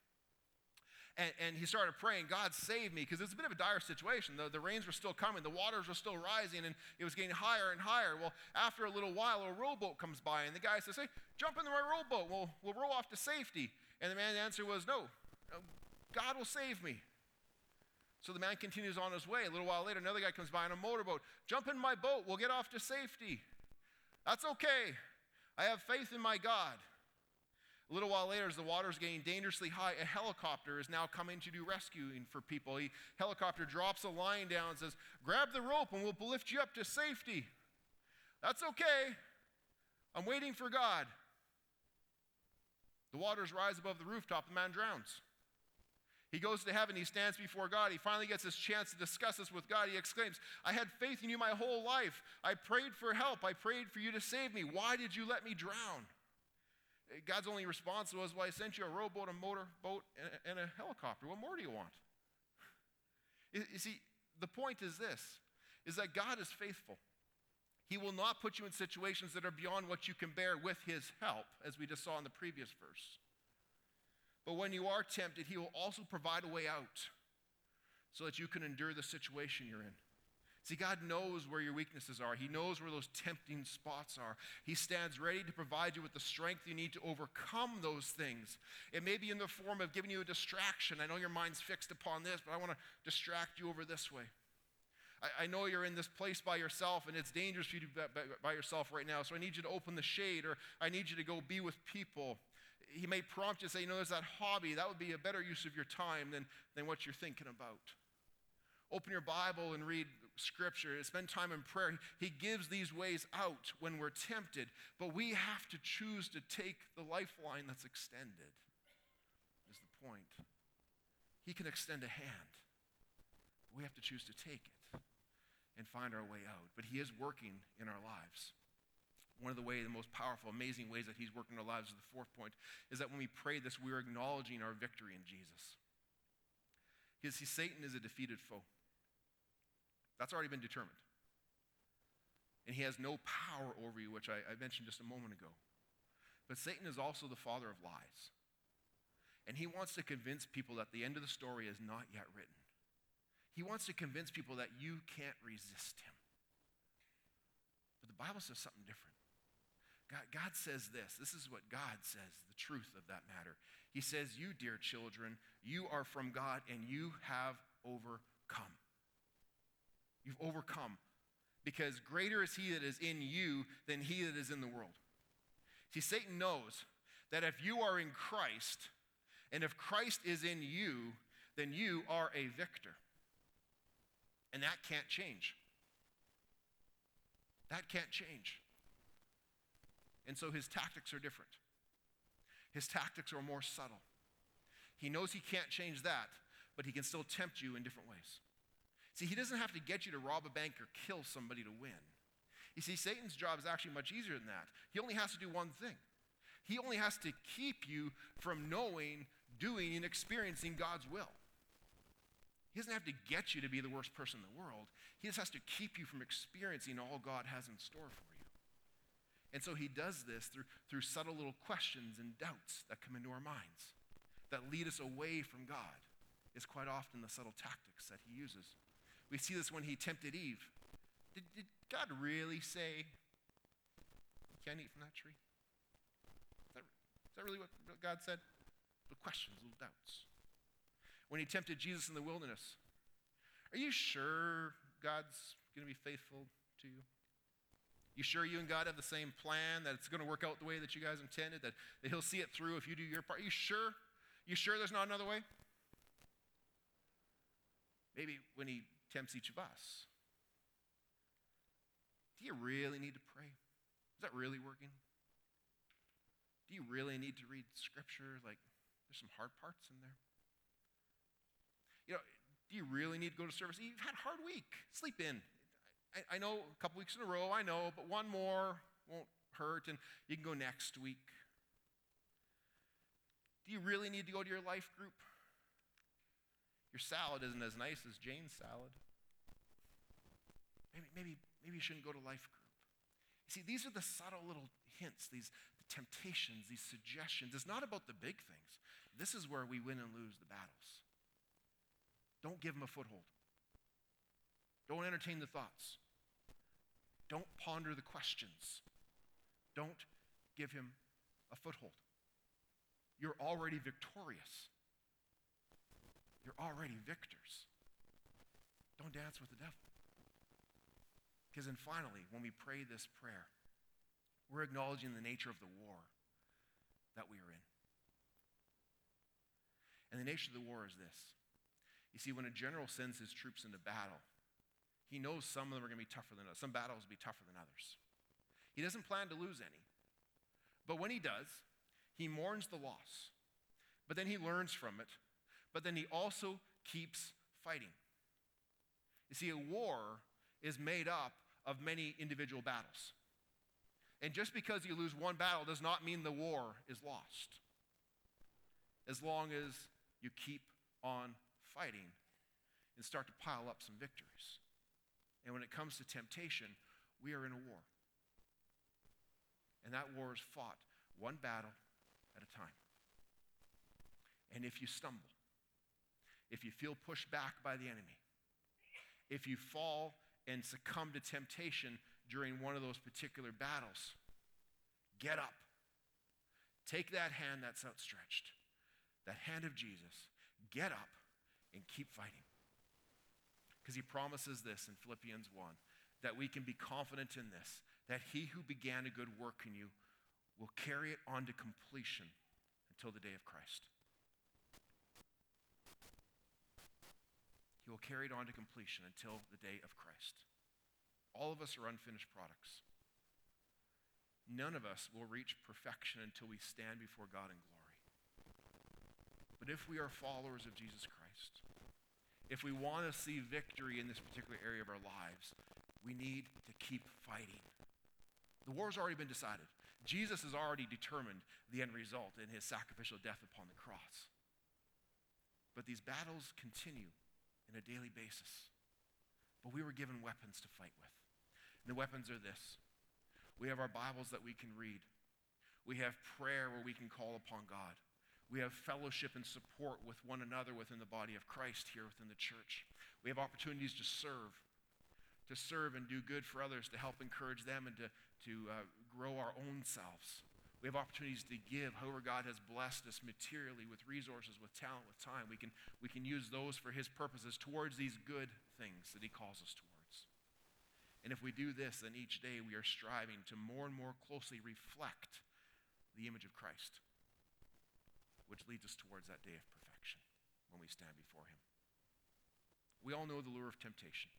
And, and he started praying, God save me, because it's a bit of a dire situation. The, the rains were still coming, the waters were still rising, and it was getting higher and higher. Well, after a little while, a rowboat comes by, and the guy says, Hey, jump in my rowboat, we'll, we'll row off to safety. And the man's answer was, No, God will save me. So the man continues on his way. A little while later, another guy comes by on a motorboat. Jump in my boat. We'll get off to safety. That's okay. I have faith in my God. A little while later, as the water is getting dangerously high, a helicopter is now coming to do rescuing for people. The helicopter drops a line down and says, Grab the rope and we'll lift you up to safety. That's okay. I'm waiting for God. The waters rise above the rooftop. The man drowns. He goes to heaven, he stands before God. He finally gets his chance to discuss this with God. He exclaims, I had faith in you my whole life. I prayed for help. I prayed for you to save me. Why did you let me drown? Eh, God's only response was, Well, I sent you a rowboat, a motorboat, and a helicopter. What more do you want? [laughs] You see, the point is this is that God is faithful. He will not put you in situations that are beyond what you can bear with his help, as we just saw in the previous verse. But when you are tempted, He will also provide a way out so that you can endure the situation you're in. See, God knows where your weaknesses are. He knows where those tempting spots are. He stands ready to provide you with the strength you need to overcome those things. It may be in the form of giving you a distraction. I know your mind's fixed upon this, but I want to distract you over this way. I, I, know you're in this place by yourself and it's dangerous for you to be by yourself right now, so I need you to open the shade or I need you to go be with people he may prompt you to say, you know, there's that hobby. That would be a better use of your time than, than what you're thinking about. Open your Bible and read Scripture, spend time in prayer. He gives these ways out when we're tempted, but we have to choose to take the lifeline that's extended, is the point. He can extend a hand. We have to choose to take it and find our way out. But He is working in our lives. One of the way, the most powerful, amazing ways that He's working in our lives is the fourth point, is that when we pray this, we're acknowledging our victory in Jesus. Because see, Satan is a defeated foe. That's already been determined. And he has no power over you, which I, I mentioned just a moment ago. But Satan is also the father of lies. And he wants to convince people that the end of the story is not yet written. He wants to convince people that you can't resist him. But the Bible says something different. God, God says this. This is what God says, the truth of that matter. He says, You, dear children, you are from God and you have overcome. You've overcome because greater is he that is in you than he that is in the world. See, Satan knows that if you are in Christ and if Christ is in you, then you are a victor. And that can't change. That can't change. And so his tactics are different. His tactics are more subtle. He knows he can't change that, but he can still tempt you in different ways. See, he doesn't have to get you to rob a bank or kill somebody to win. You see, Satan's job is actually much easier than that. He only has to do one thing. He only has to keep you from knowing, doing, and experiencing God's will. He doesn't have to get you to be the worst person in the world. He just has to keep you from experiencing all God has in store for you. And so he does this through, through subtle little questions and doubts that come into our minds that lead us away from God. Is quite often the subtle tactics that he uses. We see this when he tempted Eve. Did, did God really say you can't eat from that tree? Is that, is that really what God said? Little questions, little doubts. When he tempted Jesus in the wilderness, are you sure God's going to be faithful to you? You sure you and God have the same plan, that it's going to work out the way that you guys intended, that, that He'll see it through if you do your part? You sure? You sure there's not another way? Maybe when He tempts each of us. Do you really need to pray? Is that really working? Do you really need to read scripture? Like, there's some hard parts in there. You know, do you really need to go to service? You've had a hard week. Sleep in. I, I know a couple weeks in a row, I know, but one more won't hurt, and you can go next week. Do you really need to go to your life group? Your salad isn't as nice as Jane's salad. Maybe, maybe, maybe you shouldn't go to life group. You see, these are the subtle little hints, these the temptations, these suggestions. It's not about the big things. This is where we win and lose the battles. Don't give them a foothold. Don't entertain the thoughts. Don't ponder the questions. Don't give him a foothold. You're already victorious. You're already victors. Don't dance with the devil. Because then finally, when we pray this prayer, we're acknowledging the nature of the war that we are in. And the nature of the war is this. You see, when a general sends his troops into battle, he knows some of them are going to be tougher than others. Some battles will be tougher than others. He doesn't plan to lose any. But when he does, he mourns the loss. But then he learns from it. But then he also keeps fighting. You see, a war is made up of many individual battles. And just because you lose one battle does not mean the war is lost. As long as you keep on fighting and start to pile up some victories. And when it comes to temptation, we are in a war. And that war is fought one battle at a time. And if you stumble, if you feel pushed back by the enemy, if you fall and succumb to temptation during one of those particular battles, get up. Take that hand that's outstretched, that hand of Jesus, get up and keep fighting. Because he promises this in Philippians 1 that we can be confident in this, that he who began a good work in you will carry it on to completion until the day of Christ. He will carry it on to completion until the day of Christ. All of us are unfinished products. None of us will reach perfection until we stand before God in glory. But if we are followers of Jesus Christ, if we want to see victory in this particular area of our lives, we need to keep fighting. The war's already been decided. Jesus has already determined the end result in his sacrificial death upon the cross. But these battles continue in a daily basis. But we were given weapons to fight with. And the weapons are this we have our Bibles that we can read, we have prayer where we can call upon God. We have fellowship and support with one another within the body of Christ here within the church. We have opportunities to serve, to serve and do good for others, to help encourage them and to, to uh, grow our own selves. We have opportunities to give. However, God has blessed us materially with resources, with talent, with time. We can, we can use those for His purposes towards these good things that He calls us towards. And if we do this, then each day we are striving to more and more closely reflect the image of Christ, which leads us towards that day of perfection when we stand before Him. We all know the lure of temptation.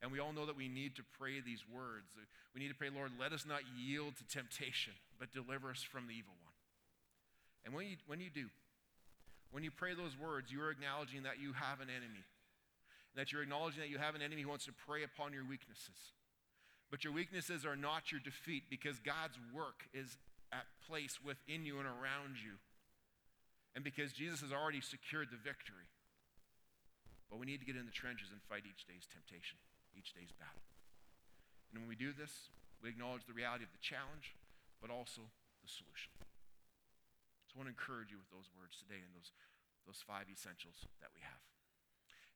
And we all know that we need to pray these words. We need to pray, Lord, let us not yield to temptation, but deliver us from the evil one. And when you, when you do, when you pray those words, you are acknowledging that you have an enemy. And That you're acknowledging that you have an enemy who wants to prey upon your weaknesses. But your weaknesses are not your defeat because God's work is at place within you and around you. And because Jesus has already secured the victory. But we need to get in the trenches and fight each day's temptation each day's battle. And when we do this, we acknowledge the reality of the challenge, but also the solution. So I want to encourage you with those words today and those, those five essentials that we have.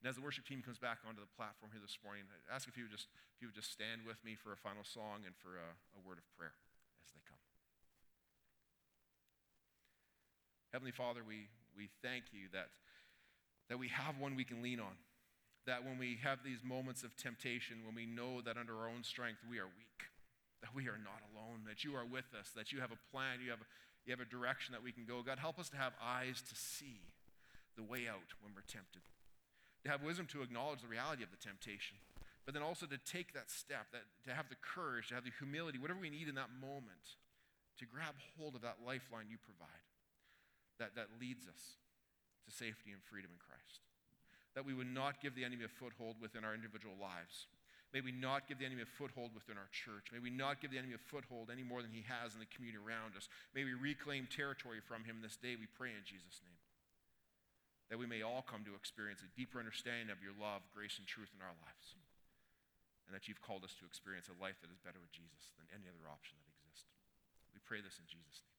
And as the worship team comes back onto the platform here this morning, I ask if you would just, if you would just stand with me for a final song and for a, a word of prayer as they come. Heavenly Father, we, we thank you that, that we have one we can lean on that when we have these moments of temptation, when we know that under our own strength we are weak, that we are not alone, that you are with us, that you have a plan, you have a, you have a direction that we can go. God, help us to have eyes to see the way out when we're tempted, to have wisdom to acknowledge the reality of the temptation, but then also to take that step, that, to have the courage, to have the humility, whatever we need in that moment, to grab hold of that lifeline you provide that, that leads us to safety and freedom in Christ that we would not give the enemy a foothold within our individual lives. May we not give the enemy a foothold within our church. May we not give the enemy a foothold any more than he has in the community around us. May we reclaim territory from him this day, we pray in Jesus' name. That we may all come to experience a deeper understanding of your love, grace, and truth in our lives. And that you've called us to experience a life that is better with Jesus than any other option that exists. We pray this in Jesus' name.